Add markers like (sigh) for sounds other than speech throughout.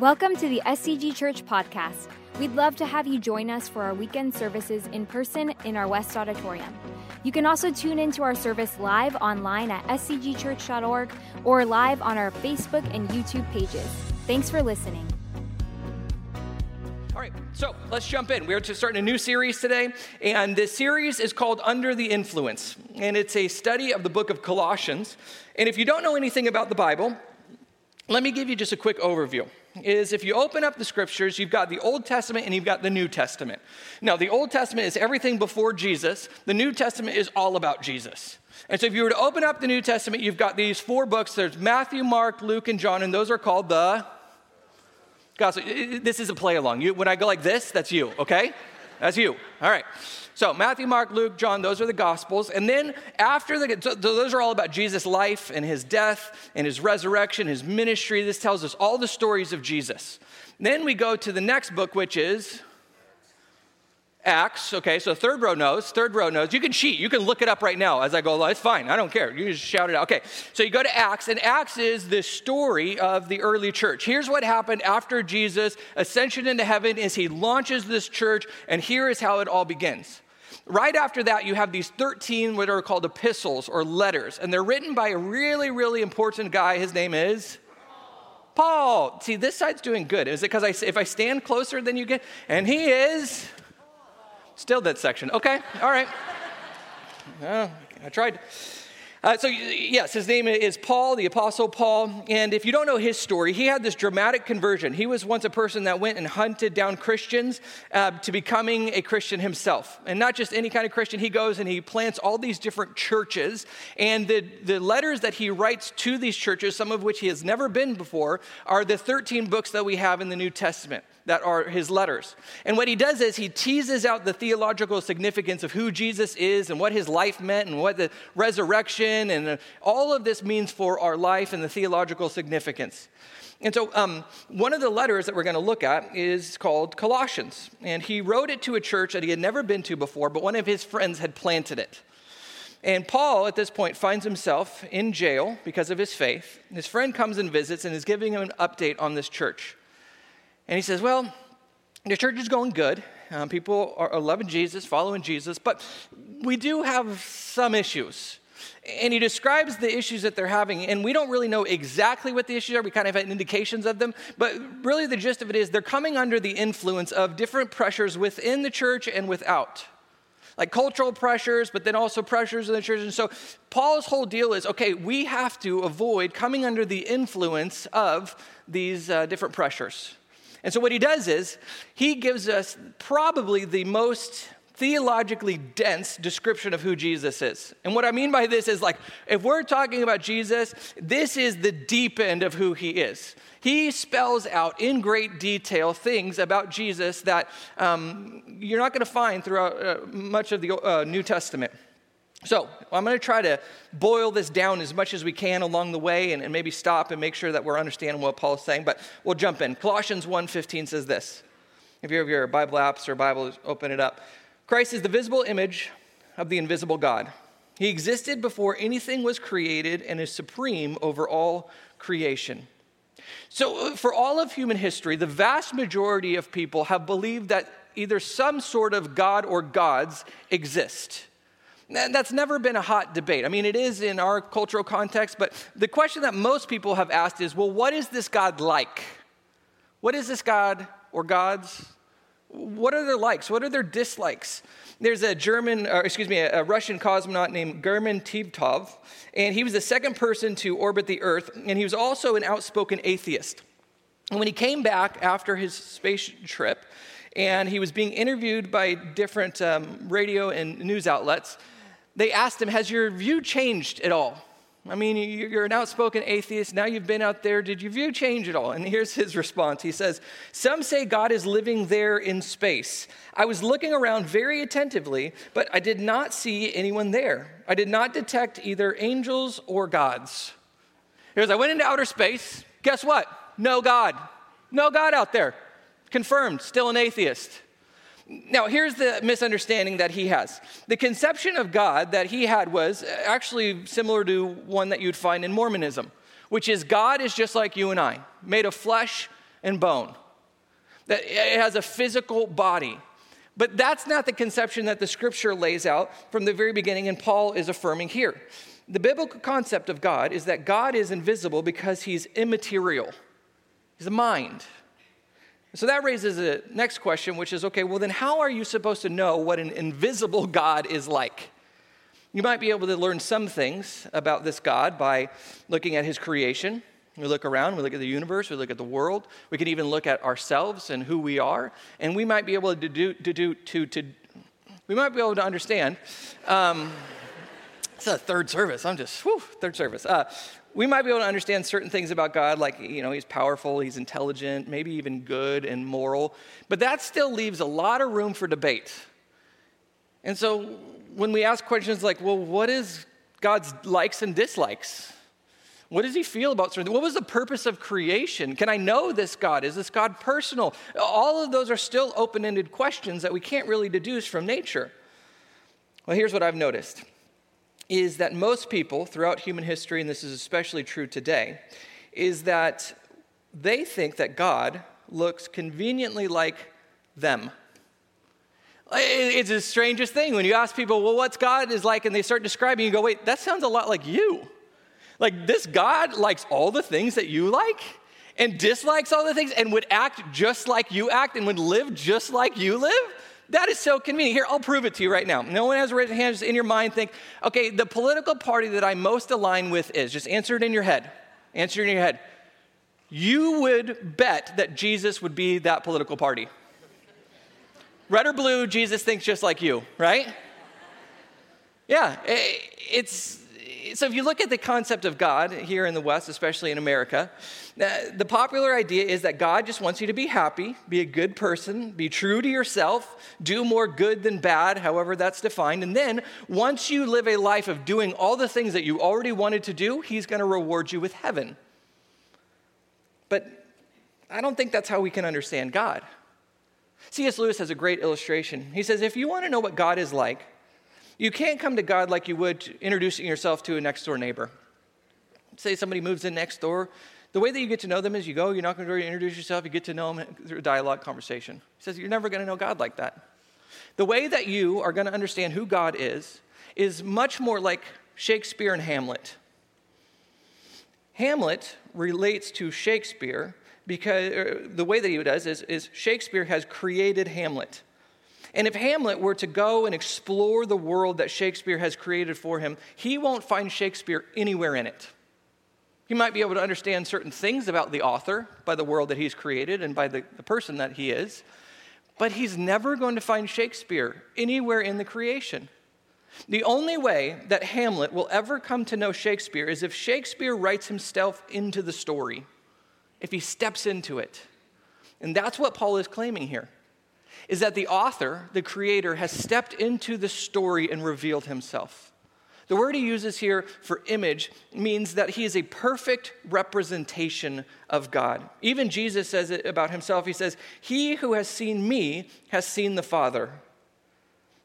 Welcome to the SCG Church podcast. We'd love to have you join us for our weekend services in person in our West Auditorium. You can also tune into our service live online at scgchurch.org or live on our Facebook and YouTube pages. Thanks for listening. All right, so let's jump in. We're starting a new series today, and this series is called Under the Influence, and it's a study of the book of Colossians. And if you don't know anything about the Bible, let me give you just a quick overview is if you open up the scriptures, you've got the Old Testament and you've got the New Testament. Now, the Old Testament is everything before Jesus, the New Testament is all about Jesus. And so, if you were to open up the New Testament, you've got these four books there's Matthew, Mark, Luke, and John, and those are called the Gospel. This is a play along. You, when I go like this, that's you, okay? That's you. All right. So Matthew, Mark, Luke, John, those are the Gospels. And then after the, so those are all about Jesus' life and his death and his resurrection, his ministry. This tells us all the stories of Jesus. Then we go to the next book, which is Acts, okay, so third row knows, third row knows. You can cheat, you can look it up right now as I go along. It's fine, I don't care. You just shout it out. Okay, so you go to Acts, and Acts is the story of the early church. Here's what happened after Jesus' ascension into heaven is he launches this church, and here is how it all begins. Right after that, you have these 13 what are called epistles or letters, and they're written by a really, really important guy. His name is Paul. See, this side's doing good. Is it because I, if I stand closer than you get? And he is Still that section. Okay, all right. (laughs) I tried. Uh, so, yes, his name is Paul, the Apostle Paul. And if you don't know his story, he had this dramatic conversion. He was once a person that went and hunted down Christians uh, to becoming a Christian himself. And not just any kind of Christian, he goes and he plants all these different churches. And the, the letters that he writes to these churches, some of which he has never been before, are the 13 books that we have in the New Testament that are his letters. And what he does is he teases out the theological significance of who Jesus is and what his life meant and what the resurrection and all of this means for our life and the theological significance. And so, um, one of the letters that we're going to look at is called Colossians. And he wrote it to a church that he had never been to before, but one of his friends had planted it. And Paul, at this point, finds himself in jail because of his faith. His friend comes and visits and is giving him an update on this church. And he says, Well, the church is going good. Um, people are loving Jesus, following Jesus, but we do have some issues. And he describes the issues that they're having, and we don't really know exactly what the issues are. We kind of have indications of them, but really the gist of it is they're coming under the influence of different pressures within the church and without. Like cultural pressures, but then also pressures in the church. And so Paul's whole deal is okay, we have to avoid coming under the influence of these uh, different pressures. And so, what he does is, he gives us probably the most theologically dense description of who Jesus is. And what I mean by this is like, if we're talking about Jesus, this is the deep end of who he is. He spells out in great detail things about Jesus that um, you're not going to find throughout uh, much of the uh, New Testament. So, I'm going to try to boil this down as much as we can along the way and, and, maybe stop and make sure that we're understanding what Paul is saying, but we'll jump in. Colossians 1:15 says this. If you have your Bible apps or Bible, open it up. Christ is the visible image of the invisible God. He existed before anything was created and is supreme over all creation. So, for all of human history, the vast majority of people have believed that either some sort of God or gods exist. That's never been a hot debate. I mean, it is in our cultural context, but the question that most people have asked is well, what is this God like? What is this God or gods? What are their likes? What are their dislikes? There's a German, or excuse me, a Russian cosmonaut named German Titov, and he was the second person to orbit the Earth, and he was also an outspoken atheist. And when he came back after his space trip, and he was being interviewed by different um, radio and news outlets, they asked him, Has your view changed at all? I mean, you're an outspoken atheist. Now you've been out there. Did your view change at all? And here's his response. He says, Some say God is living there in space. I was looking around very attentively, but I did not see anyone there. I did not detect either angels or gods. Here's, I went into outer space. Guess what? No God. No God out there. Confirmed, still an atheist. Now, here's the misunderstanding that he has. The conception of God that he had was actually similar to one that you'd find in Mormonism, which is God is just like you and I, made of flesh, and bone, that it has a physical body. But that's not the conception that the scripture lays out from the very beginning, and Paul is affirming here. The biblical concept of God is that God is invisible because he's immaterial, he's a mind. So that raises the next question, which is okay, well, then how are you supposed to know what an invisible God is like? You might be able to learn some things about this God by looking at his creation. We look around, we look at the universe, we look at the world. We can even look at ourselves and who we are, and we might be able to do to do to to we might be able to understand. Um, (laughs) it's a third service. I'm just whew, third service. Uh, we might be able to understand certain things about God, like you know, He's powerful, He's intelligent, maybe even good and moral. But that still leaves a lot of room for debate. And so when we ask questions like, well, what is God's likes and dislikes? What does he feel about certain What was the purpose of creation? Can I know this God? Is this God personal? All of those are still open ended questions that we can't really deduce from nature. Well, here's what I've noticed is that most people throughout human history, and this is especially true today, is that they think that God looks conveniently like them. It's the strangest thing when you ask people, well, what's God is like, and they start describing, you go, wait, that sounds a lot like you. Like this God likes all the things that you like and dislikes all the things and would act just like you act and would live just like you live. That is so convenient. Here, I'll prove it to you right now. No one has raised hands in your mind. Think, okay, the political party that I most align with is just answer it in your head. Answer it in your head. You would bet that Jesus would be that political party. Red or blue, Jesus thinks just like you, right? Yeah, it's so if you look at the concept of God here in the West, especially in America, uh, the popular idea is that God just wants you to be happy, be a good person, be true to yourself, do more good than bad, however that's defined. And then once you live a life of doing all the things that you already wanted to do, He's going to reward you with heaven. But I don't think that's how we can understand God. C.S. Lewis has a great illustration. He says, if you want to know what God is like, you can't come to God like you would introducing yourself to a next door neighbor. Say somebody moves in next door. The way that you get to know them is you go, you knock on the door, you introduce yourself, you get to know them through a dialogue conversation. He says, You're never going to know God like that. The way that you are going to understand who God is is much more like Shakespeare and Hamlet. Hamlet relates to Shakespeare because er, the way that he does is, is Shakespeare has created Hamlet. And if Hamlet were to go and explore the world that Shakespeare has created for him, he won't find Shakespeare anywhere in it. He might be able to understand certain things about the author by the world that he's created and by the, the person that he is, but he's never going to find Shakespeare anywhere in the creation. The only way that Hamlet will ever come to know Shakespeare is if Shakespeare writes himself into the story, if he steps into it. And that's what Paul is claiming here is that the author, the creator, has stepped into the story and revealed himself. The word he uses here for image means that he is a perfect representation of God. Even Jesus says it about himself. He says, He who has seen me has seen the Father.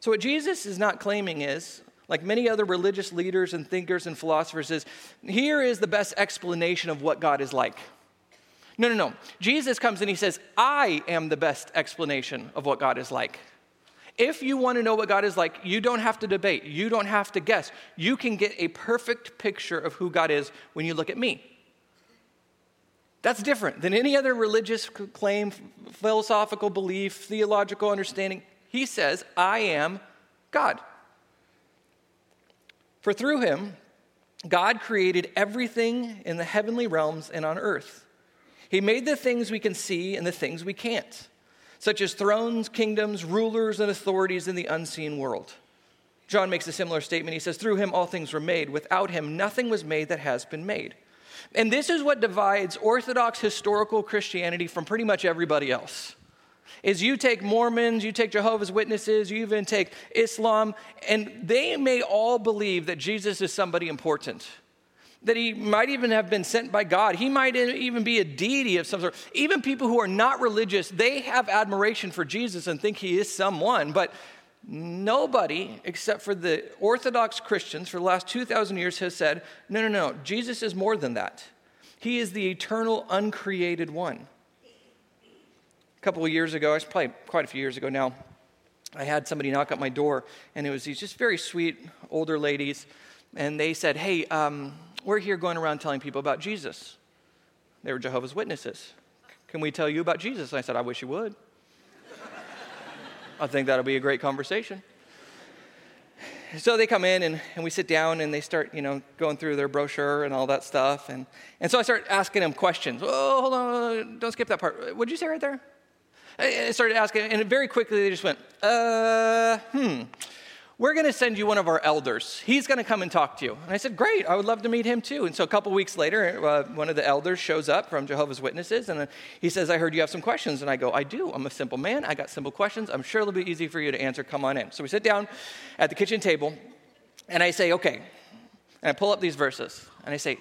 So, what Jesus is not claiming is, like many other religious leaders and thinkers and philosophers, is here is the best explanation of what God is like. No, no, no. Jesus comes and he says, I am the best explanation of what God is like. If you want to know what God is like, you don't have to debate. You don't have to guess. You can get a perfect picture of who God is when you look at me. That's different than any other religious claim, philosophical belief, theological understanding. He says, I am God. For through him, God created everything in the heavenly realms and on earth. He made the things we can see and the things we can't, such as thrones, kingdoms, rulers, and authorities in the unseen world. John makes a similar statement. He says, Through him all things were made. Without him, nothing was made that has been made. And this is what divides Orthodox historical Christianity from pretty much everybody else. Is you take Mormons, you take Jehovah's Witnesses, you even take Islam, and they may all believe that Jesus is somebody important that he might even have been sent by God. He might even be a deity of some sort. Even people who are not religious, they have admiration for Jesus and think he is someone. But nobody, except for the Orthodox Christians for the last 2,000 years, has said, no, no, no, Jesus is more than that. He is the eternal, uncreated one. A couple of years ago, it's probably quite a few years ago now, I had somebody knock at my door, and it was these just very sweet older ladies, and they said, Hey, um, we're here going around telling people about Jesus. They were Jehovah's Witnesses. Can we tell you about Jesus? And I said, I wish you would. I think that'll be a great conversation. So they come in and, and we sit down and they start, you know, going through their brochure and all that stuff. And, and so I start asking them questions. Oh, hold on, don't skip that part. What did you say right there? I started asking, and very quickly they just went, uh, hmm we're going to send you one of our elders. He's going to come and talk to you. And I said, Great, I would love to meet him too. And so a couple weeks later, uh, one of the elders shows up from Jehovah's Witnesses and he says, I heard you have some questions. And I go, I do. I'm a simple man. I got simple questions. I'm sure it'll be easy for you to answer. Come on in. So we sit down at the kitchen table and I say, Okay. And I pull up these verses and I say,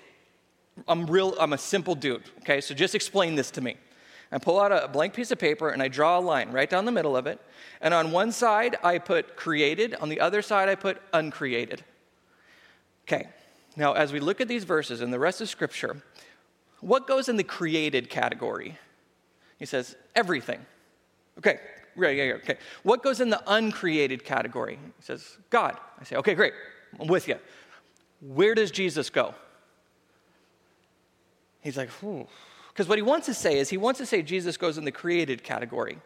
I'm real, I'm a simple dude. Okay, so just explain this to me. I pull out a blank piece of paper and I draw a line right down the middle of it. And on one side, I put created, on the other side, I put uncreated. Okay, now as we look at these verses and the rest of Scripture, what goes in the created category? He says, everything. Okay, right, yeah, yeah, okay. What goes in the uncreated category? He says, God. I say, okay, great, I'm with you. Where does Jesus go? He's like, because what he wants to say is he wants to say Jesus goes in the created category.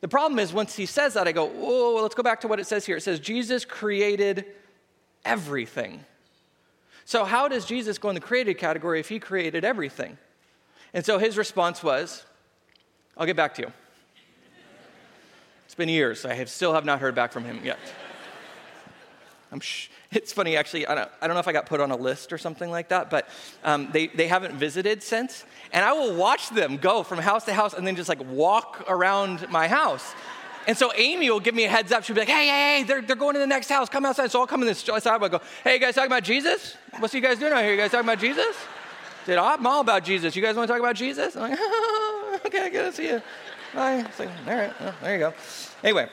The problem is, once he says that, I go, whoa, let's go back to what it says here. It says, Jesus created everything. So, how does Jesus go in the created category if he created everything? And so his response was, I'll get back to you. It's been years. I have still have not heard back from him yet. Sh- (laughs) it's funny, actually, I don't, I don't, know if I got put on a list or something like that, but um, they, they haven't visited since. And I will watch them go from house to house and then just like walk around my house. And so Amy will give me a heads up. She'll be like, hey, hey, hey, they're, they're going to the next house. Come outside. So I'll come in this side. I go, hey, you guys talking about Jesus? What's you guys doing out here? You guys talking about Jesus? Did I'm all about Jesus. You guys want to talk about Jesus? I'm like, oh, (laughs) okay, good to see you. Bye. Like, all right, well, there you go. Anyway,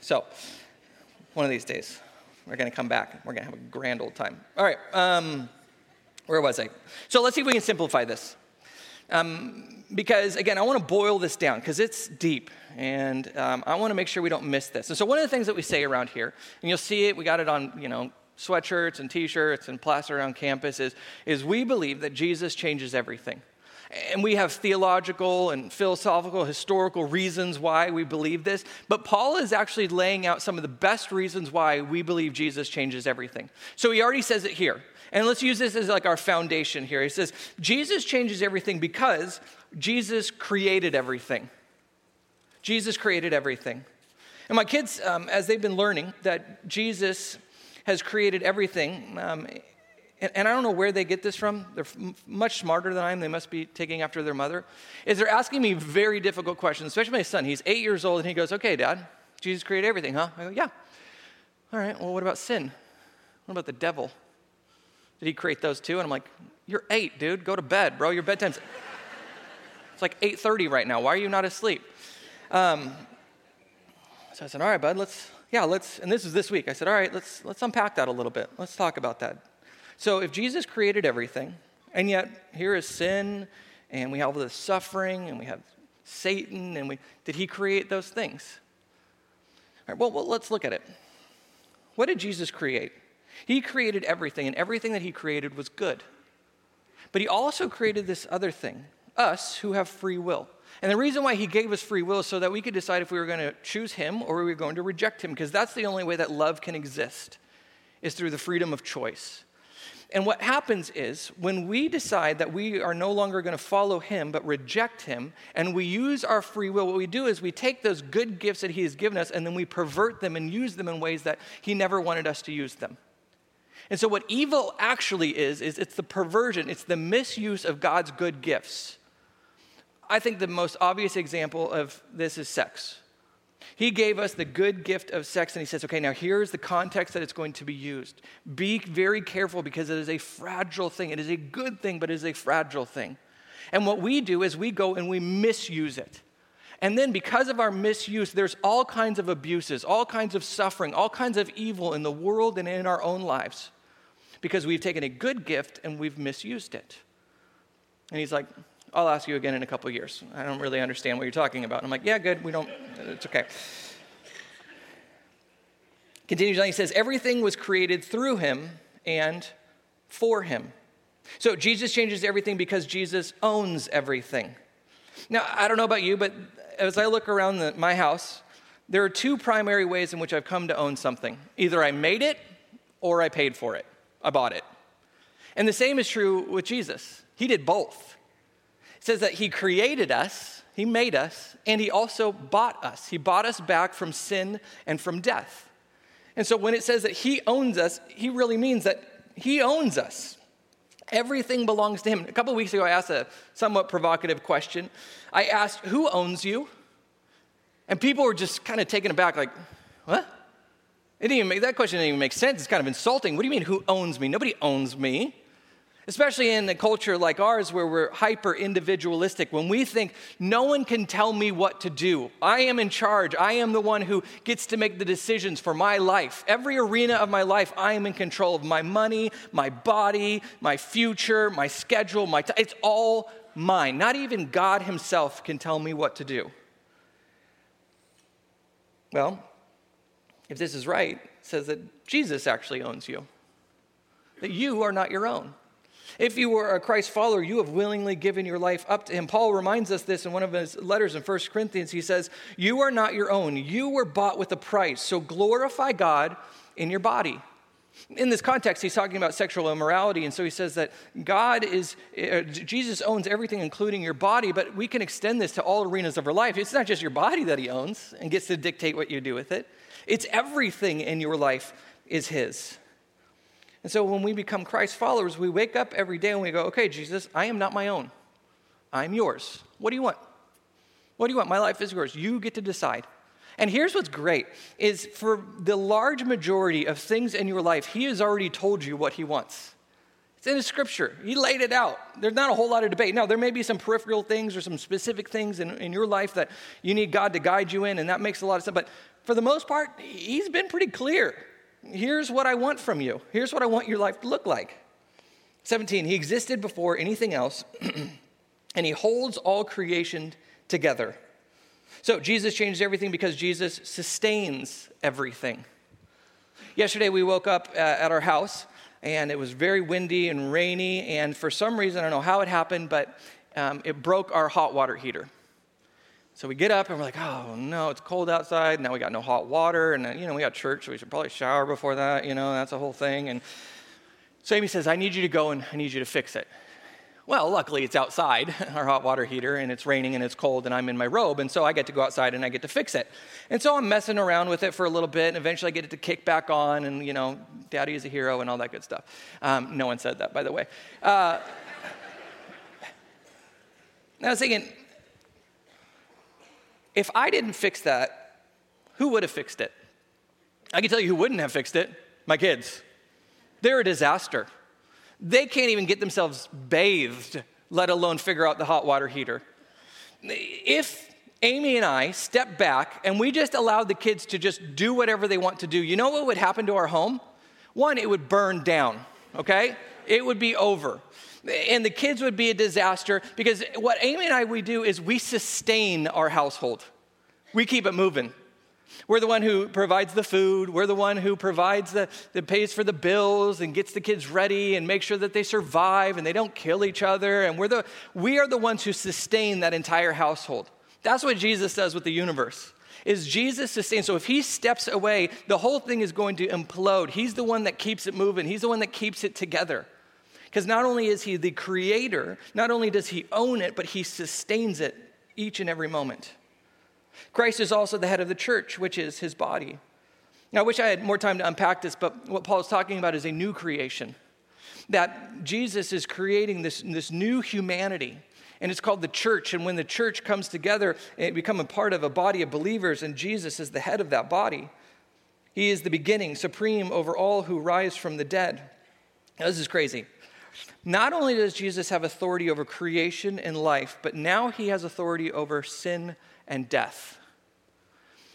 so one of these days, we're going to come back. We're going to have a grand old time. All right. Um, where was I? So let's see if we can simplify this. Um, because, again, I want to boil this down because it's deep. And um, I want to make sure we don't miss this. And so, one of the things that we say around here, and you'll see it, we got it on, you know, sweatshirts and t shirts and plaster around campus, is, is we believe that Jesus changes everything. And we have theological and philosophical, historical reasons why we believe this. But Paul is actually laying out some of the best reasons why we believe Jesus changes everything. So he already says it here. And let's use this as like our foundation here. He says, Jesus changes everything because Jesus created everything. Jesus created everything. And my kids, um, as they've been learning that Jesus has created everything, um, and, and I don't know where they get this from. They're f- much smarter than I am. They must be taking after their mother. Is they're asking me very difficult questions, especially my son. He's eight years old, and he goes, Okay, Dad, Jesus created everything, huh? I go, Yeah. All right, well, what about sin? What about the devil? Did he create those too? And I'm like, You're eight, dude. Go to bed, bro. Your bedtime's. (laughs) It's like 8:30 right now. Why are you not asleep? Um, so I said, all right, bud, let's, yeah, let's, and this is this week. I said, all right, let's, let's unpack that a little bit. Let's talk about that. So if Jesus created everything, and yet here is sin, and we have all this suffering, and we have Satan, and we did he create those things? All right, well, well, let's look at it. What did Jesus create? He created everything, and everything that he created was good. But he also created this other thing, us who have free will. And the reason why he gave us free will is so that we could decide if we were going to choose him or we were going to reject him, because that's the only way that love can exist, is through the freedom of choice. And what happens is when we decide that we are no longer going to follow him but reject him, and we use our free will, what we do is we take those good gifts that he has given us and then we pervert them and use them in ways that he never wanted us to use them. And so, what evil actually is, is it's the perversion, it's the misuse of God's good gifts. I think the most obvious example of this is sex. He gave us the good gift of sex, and he says, okay, now here's the context that it's going to be used. Be very careful because it is a fragile thing. It is a good thing, but it is a fragile thing. And what we do is we go and we misuse it. And then, because of our misuse, there's all kinds of abuses, all kinds of suffering, all kinds of evil in the world and in our own lives because we've taken a good gift and we've misused it. And he's like, I'll ask you again in a couple years. I don't really understand what you're talking about. I'm like, yeah, good. We don't, it's okay. Continues on, he says, everything was created through him and for him. So Jesus changes everything because Jesus owns everything. Now, I don't know about you, but as I look around the, my house, there are two primary ways in which I've come to own something either I made it or I paid for it, I bought it. And the same is true with Jesus. He did both. Says that He created us, He made us, and He also bought us. He bought us back from sin and from death. And so when it says that He owns us, He really means that He owns us. Everything belongs to him. A couple weeks ago, I asked a somewhat provocative question. I asked, Who owns you? And people were just kind of taken aback, like, What? It didn't even make, that question didn't even make sense. It's kind of insulting. What do you mean, who owns me? Nobody owns me especially in a culture like ours where we're hyper individualistic, when we think no one can tell me what to do. I am in charge. I am the one who gets to make the decisions for my life. Every arena of my life, I am in control of my money, my body, my future, my schedule, my t- it's all mine. Not even God himself can tell me what to do. Well, if this is right, it says that Jesus actually owns you. That you are not your own. If you were a Christ follower, you have willingly given your life up to him. Paul reminds us this in one of his letters in 1 Corinthians. He says, You are not your own. You were bought with a price. So glorify God in your body. In this context, he's talking about sexual immorality, and so he says that God is, uh, Jesus owns everything, including your body, but we can extend this to all arenas of our life. It's not just your body that he owns and gets to dictate what you do with it, it's everything in your life is his. And so when we become Christ followers, we wake up every day and we go, okay, Jesus, I am not my own. I'm yours. What do you want? What do you want? My life is yours. You get to decide. And here's what's great is for the large majority of things in your life, he has already told you what he wants. It's in the scripture. He laid it out. There's not a whole lot of debate. Now, there may be some peripheral things or some specific things in, in your life that you need God to guide you in, and that makes a lot of sense. But for the most part, he's been pretty clear. Here's what I want from you. Here's what I want your life to look like. 17, he existed before anything else, (clears throat) and he holds all creation together. So Jesus changes everything because Jesus sustains everything. Yesterday, we woke up uh, at our house, and it was very windy and rainy, and for some reason, I don't know how it happened, but um, it broke our hot water heater. So we get up and we're like, oh no, it's cold outside. Now we got no hot water. And, you know, we got church, so we should probably shower before that. You know, that's a whole thing. And so Amy says, I need you to go and I need you to fix it. Well, luckily it's outside, (laughs) our hot water heater, and it's raining and it's cold, and I'm in my robe, and so I get to go outside and I get to fix it. And so I'm messing around with it for a little bit, and eventually I get it to kick back on, and you know, daddy is a hero and all that good stuff. Um, no one said that, by the way. Uh, (laughs) I was thinking, if I didn't fix that, who would have fixed it? I can tell you who wouldn't have fixed it my kids. They're a disaster. They can't even get themselves bathed, let alone figure out the hot water heater. If Amy and I stepped back and we just allowed the kids to just do whatever they want to do, you know what would happen to our home? One, it would burn down, okay? It would be over and the kids would be a disaster because what Amy and I we do is we sustain our household. We keep it moving. We're the one who provides the food. We're the one who provides the that pays for the bills and gets the kids ready and makes sure that they survive and they don't kill each other. And we're the we are the ones who sustain that entire household. That's what Jesus does with the universe. Is Jesus sustains? So if he steps away, the whole thing is going to implode. He's the one that keeps it moving. He's the one that keeps it together. Because not only is he the creator, not only does he own it, but he sustains it each and every moment. Christ is also the head of the church, which is his body. Now, I wish I had more time to unpack this, but what Paul is talking about is a new creation. That Jesus is creating this, this new humanity, and it's called the church. And when the church comes together, it becomes a part of a body of believers, and Jesus is the head of that body. He is the beginning, supreme over all who rise from the dead. Now, this is crazy. Not only does Jesus have authority over creation and life, but now he has authority over sin and death.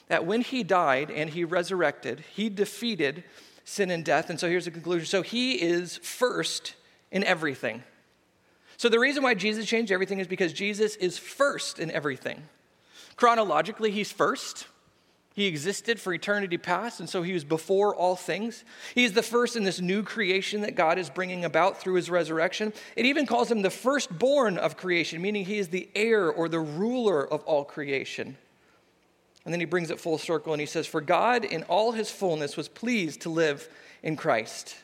That when he died and he resurrected, he defeated sin and death. And so here's the conclusion. So he is first in everything. So, the reason why Jesus changed everything is because Jesus is first in everything. Chronologically, he's first. He existed for eternity past, and so he was before all things. He is the first in this new creation that God is bringing about through his resurrection. It even calls him the firstborn of creation, meaning he is the heir or the ruler of all creation. And then he brings it full circle and he says, For God in all his fullness was pleased to live in Christ.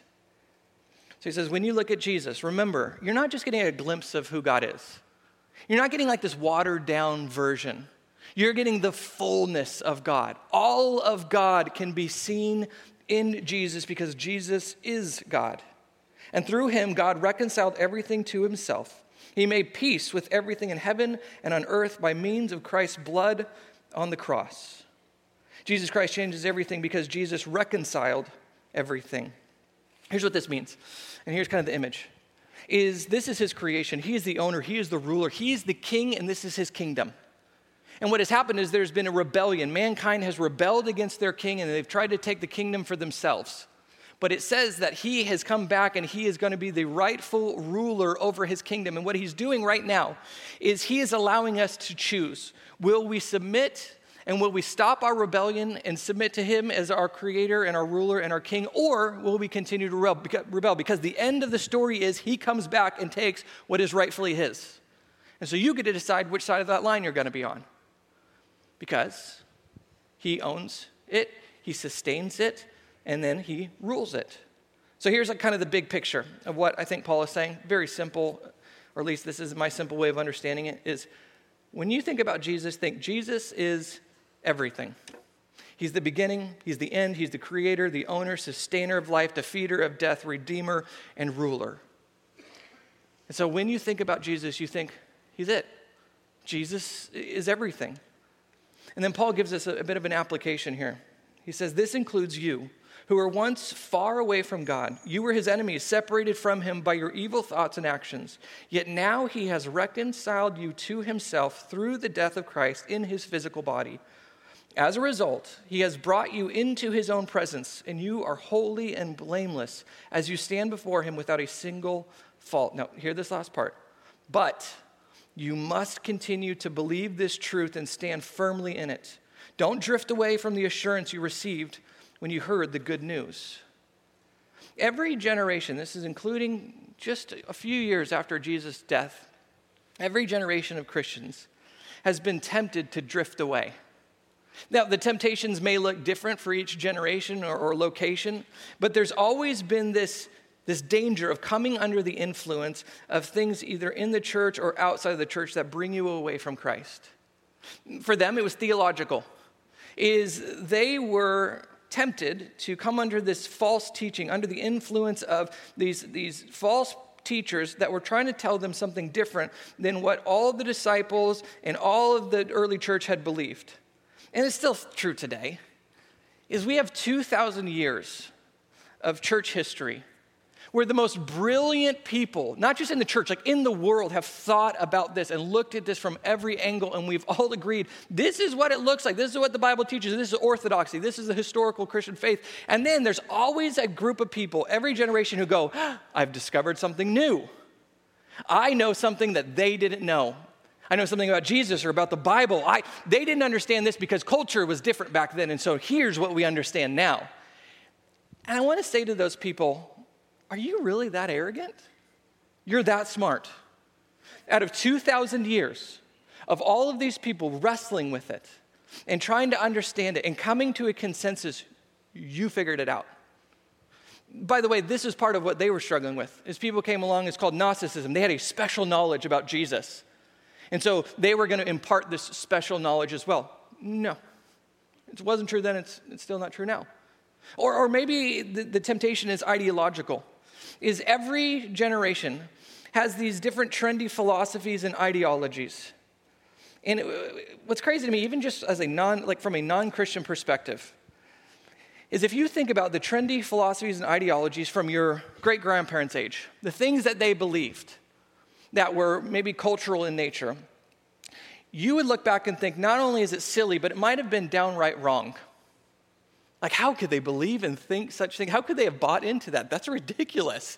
So he says, When you look at Jesus, remember, you're not just getting a glimpse of who God is, you're not getting like this watered down version. You're getting the fullness of God. All of God can be seen in Jesus because Jesus is God. And through him, God reconciled everything to himself. He made peace with everything in heaven and on earth by means of Christ's blood on the cross. Jesus Christ changes everything because Jesus reconciled everything. Here's what this means. And here's kind of the image. Is this is his creation. He is the owner, he is the ruler, he is the king and this is his kingdom. And what has happened is there's been a rebellion. Mankind has rebelled against their king and they've tried to take the kingdom for themselves. But it says that he has come back and he is going to be the rightful ruler over his kingdom. And what he's doing right now is he is allowing us to choose. Will we submit and will we stop our rebellion and submit to him as our creator and our ruler and our king? Or will we continue to rebel? Because the end of the story is he comes back and takes what is rightfully his. And so you get to decide which side of that line you're going to be on because he owns it, he sustains it, and then he rules it. So here's kind of the big picture of what I think Paul is saying. Very simple, or at least this is my simple way of understanding it, is when you think about Jesus, think Jesus is everything. He's the beginning, he's the end, he's the creator, the owner, sustainer of life, defeater of death, redeemer, and ruler. And so when you think about Jesus, you think, he's it. Jesus is everything. And then Paul gives us a, a bit of an application here. He says, This includes you, who were once far away from God. You were his enemies, separated from him by your evil thoughts and actions. Yet now he has reconciled you to himself through the death of Christ in his physical body. As a result, he has brought you into his own presence, and you are holy and blameless as you stand before him without a single fault. Now, hear this last part. But you must continue to believe this truth and stand firmly in it. Don't drift away from the assurance you received when you heard the good news. Every generation, this is including just a few years after Jesus' death, every generation of Christians has been tempted to drift away. Now, the temptations may look different for each generation or, or location, but there's always been this this danger of coming under the influence of things either in the church or outside of the church that bring you away from Christ. For them, it was theological, is they were tempted to come under this false teaching, under the influence of these, these false teachers that were trying to tell them something different than what all the disciples and all of the early church had believed. And it's still true today, is we have 2,000 years of church history where the most brilliant people, not just in the church, like in the world, have thought about this and looked at this from every angle, and we've all agreed this is what it looks like. This is what the Bible teaches. This is orthodoxy. This is the historical Christian faith. And then there's always a group of people, every generation, who go, ah, I've discovered something new. I know something that they didn't know. I know something about Jesus or about the Bible. I, they didn't understand this because culture was different back then, and so here's what we understand now. And I want to say to those people, are you really that arrogant? You're that smart. Out of 2,000 years of all of these people wrestling with it and trying to understand it and coming to a consensus, you figured it out. By the way, this is part of what they were struggling with. As people came along, it's called Gnosticism. They had a special knowledge about Jesus. And so they were going to impart this special knowledge as well. No. It wasn't true then, it's, it's still not true now. Or, or maybe the, the temptation is ideological is every generation has these different trendy philosophies and ideologies. And it, what's crazy to me, even just as a non, like from a non-Christian perspective, is if you think about the trendy philosophies and ideologies from your great grandparents' age, the things that they believed that were maybe cultural in nature, you would look back and think not only is it silly, but it might have been downright wrong. Like, how could they believe and think such thing? How could they have bought into that? That's ridiculous.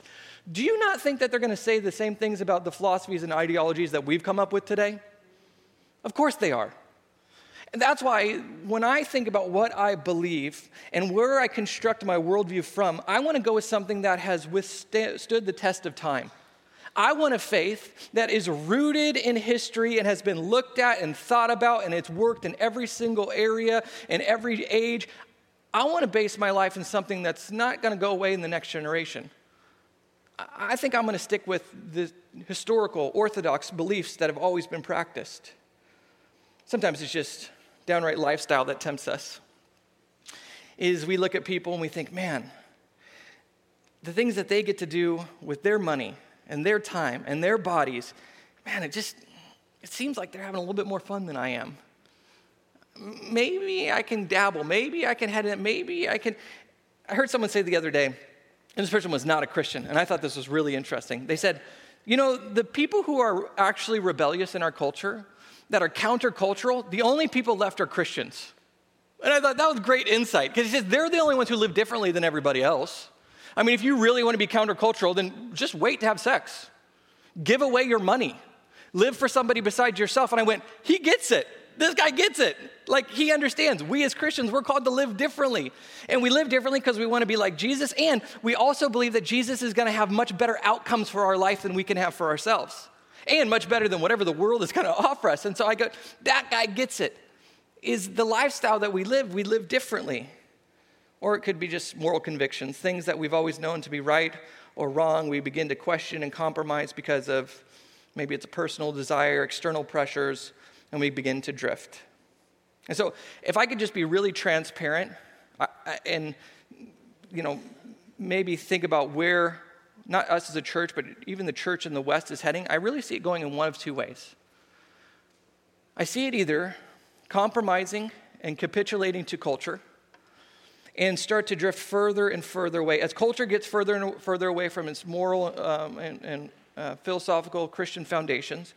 do you not think that they're going to say the same things about the philosophies and ideologies that we've come up with today? Of course they are. And that's why when I think about what I believe and where I construct my worldview from, I want to go with something that has withstood the test of time. I want a faith that is rooted in history and has been looked at and thought about, and it's worked in every single area in every age. I want to base my life in something that's not going to go away in the next generation. I think I'm going to stick with the historical, orthodox beliefs that have always been practiced. Sometimes it's just downright lifestyle that tempts us. Is we look at people and we think, man, the things that they get to do with their money and their time and their bodies, man, it just it seems like they're having a little bit more fun than I am. Maybe I can dabble. Maybe I can head in. Maybe I can. I heard someone say the other day, and this person was not a Christian, and I thought this was really interesting. They said, you know, the people who are actually rebellious in our culture that are countercultural, the only people left are Christians. And I thought that was great insight because he says they're the only ones who live differently than everybody else. I mean, if you really want to be countercultural, then just wait to have sex. Give away your money. Live for somebody besides yourself. And I went, he gets it. This guy gets it. Like, he understands. We as Christians, we're called to live differently. And we live differently because we want to be like Jesus. And we also believe that Jesus is going to have much better outcomes for our life than we can have for ourselves and much better than whatever the world is going (laughs) to offer us. And so I go, that guy gets it. Is the lifestyle that we live, we live differently. Or it could be just moral convictions, things that we've always known to be right or wrong. We begin to question and compromise because of maybe it's a personal desire, external pressures, and we begin to drift. And so, if I could just be really transparent and, you know, maybe think about where not us as a church, but even the church in the West is heading, I really see it going in one of two ways. I see it either compromising and capitulating to culture and start to drift further and further away. As culture gets further and further away from its moral um, and, and uh, philosophical Christian foundations,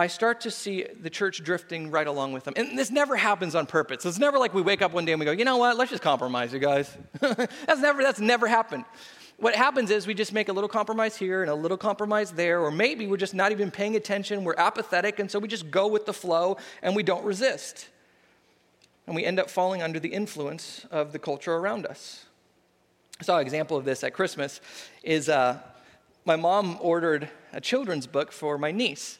I start to see the church drifting right along with them. And this never happens on purpose. It's never like we wake up one day and we go, you know what, let's just compromise, you guys. (laughs) that's, never, that's never happened what happens is we just make a little compromise here and a little compromise there, or maybe we're just not even paying attention, we're apathetic, and so we just go with the flow and we don't resist. And we end up falling under the influence of the culture around us. I saw an example of this at Christmas is uh, my mom ordered a children's book for my niece.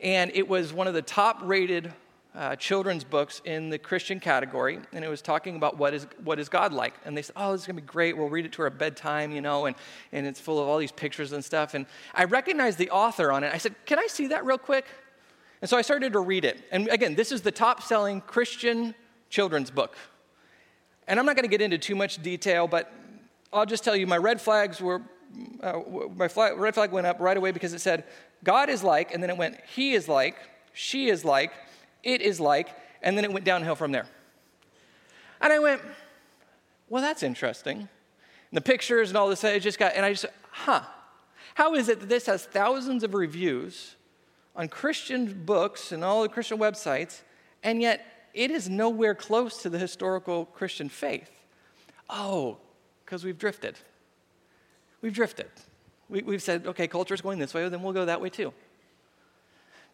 And it was one of the top rated uh, children's books in the Christian category, and it was talking about what is, what is God like. And they said, Oh, this is going to be great. We'll read it to her bedtime, you know, and, and it's full of all these pictures and stuff. And I recognized the author on it. I said, Can I see that real quick? And so I started to read it. And again, this is the top selling Christian children's book. And I'm not going to get into too much detail, but I'll just tell you my red flags were, uh, my flag, red flag went up right away because it said, God is like, and then it went, He is like, she is like, it is like, and then it went downhill from there. And I went, well, that's interesting. And the pictures and all this, I just got, and I just, huh, how is it that this has thousands of reviews on Christian books and all the Christian websites, and yet it is nowhere close to the historical Christian faith? Oh, because we've drifted. We've drifted. We, have said, okay, culture is going this way, then we'll go that way too.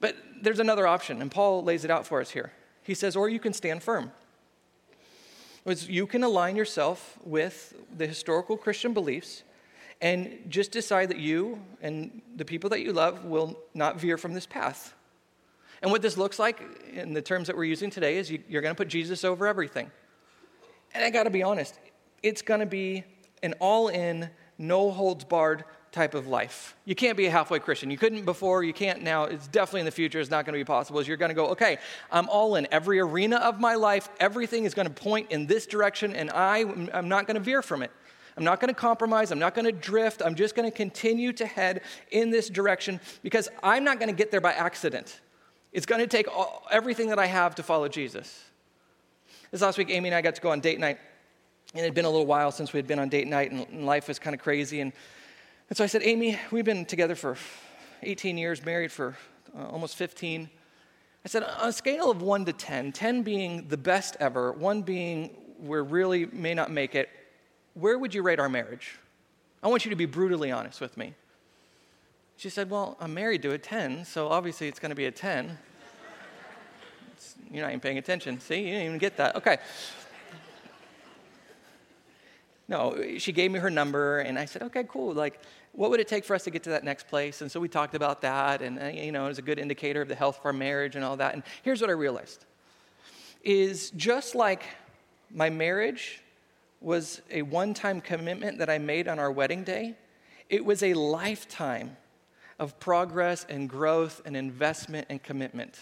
But there's another option, and Paul lays it out for us here. He says, or you can stand firm. You can align yourself with the historical Christian beliefs and just decide that you and the people that you love will not veer from this path. And what this looks like in the terms that we're using today is you, are going to put Jesus over everything. And I got to be honest, it's going to be an all in, no holds barred type of life. You can't be a halfway Christian. You couldn't before, you can't now. It's definitely in the future, it's not going to be possible. You're going to go, okay, I'm all in. Every arena of my life, everything is going to point in this direction, and I, I'm not going to veer from it. I'm not going to compromise. I'm not going to drift. I'm just going to continue to head in this direction because I'm not going to get there by accident. It's going to take all, everything that I have to follow Jesus. This last week, Amy and I got to go on date night. And it had been a little while since we had been on date night, and life was kind of crazy. And and so I said, Amy, we've been together for 18 years, married for uh, almost 15. I said, on a scale of 1 to 10, 10 being the best ever, 1 being we really may not make it, where would you rate our marriage? I want you to be brutally honest with me. She said, Well, I'm married to a 10, so obviously it's going to be a 10. It's, (laughs) you're not even paying attention. See, you didn't even get that. Okay. No, she gave me her number, and I said, okay, cool. Like, what would it take for us to get to that next place? And so we talked about that, and, uh, you know, it was a good indicator of the health of our marriage and all that. And here's what I realized is just like my marriage was a one time commitment that I made on our wedding day, it was a lifetime of progress and growth and investment and commitment.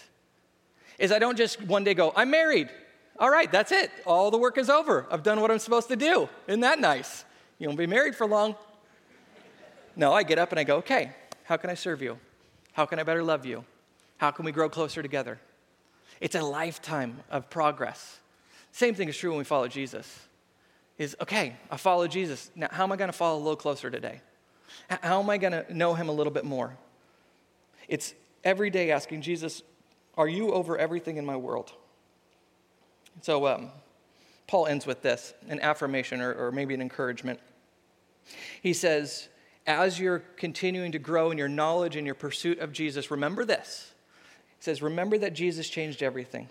Is I don't just one day go, I'm married. All right, that's it. All the work is over. I've done what I'm supposed to do. Isn't that nice? You won't be married for long. No, I get up and I go, okay, how can I serve you? How can I better love you? How can we grow closer together? It's a lifetime of progress. Same thing is true when we follow Jesus. Is okay, I follow Jesus. Now, how am I going to follow a little closer today? How am I going to know him a little bit more? It's every day asking Jesus, Are you over everything in my world? So, um, Paul ends with this an affirmation or, or maybe an encouragement. He says, As you're continuing to grow in your knowledge and your pursuit of Jesus, remember this. He says, Remember that Jesus changed everything.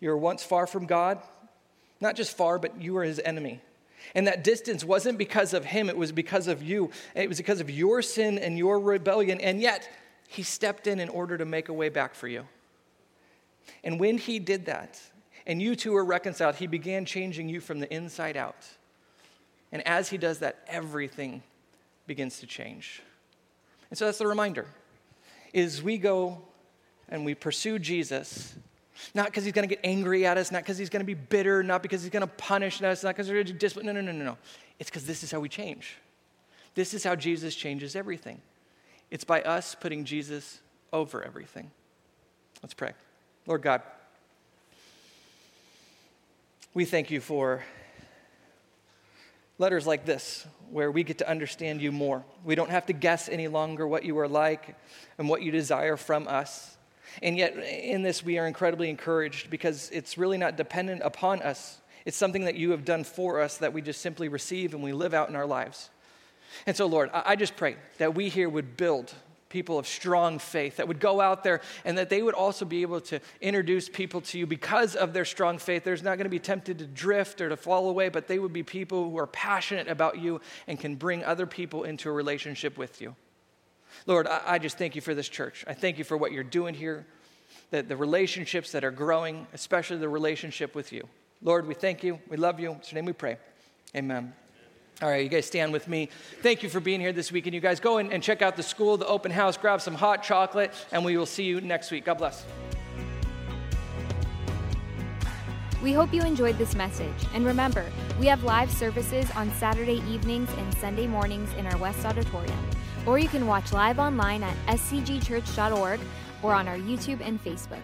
You were once far from God, not just far, but you were his enemy. And that distance wasn't because of him, it was because of you. It was because of your sin and your rebellion. And yet, he stepped in in order to make a way back for you. And when he did that, and you two are reconciled, he began changing you from the inside out. And as he does that, everything begins to change. And so that's the reminder. Is we go and we pursue Jesus, not because he's going to get angry at us, not because he's going to be bitter, not because he's going to punish us, not because we're going to discipline. No, no, no, no, no. It's because this is how we change. This is how Jesus changes everything. It's by us putting Jesus over everything. Let's pray. Lord God, we thank you for letters like this, where we get to understand you more. We don't have to guess any longer what you are like and what you desire from us. And yet, in this, we are incredibly encouraged because it's really not dependent upon us. It's something that you have done for us that we just simply receive and we live out in our lives. And so, Lord, I just pray that we here would build people of strong faith that would go out there and that they would also be able to introduce people to you because of their strong faith. There's not going to be tempted to drift or to fall away, but they would be people who are passionate about you and can bring other people into a relationship with you. Lord, I, I just thank you for this church. I thank you for what you're doing here, the, the relationships that are growing, especially the relationship with you. Lord, we thank you. We love you. In your name we pray. Amen. All right, you guys stand with me. Thank you for being here this week. And you guys go and check out the school, the open house, grab some hot chocolate, and we will see you next week. God bless. We hope you enjoyed this message. And remember, we have live services on Saturday evenings and Sunday mornings in our West Auditorium. Or you can watch live online at scgchurch.org or on our YouTube and Facebook.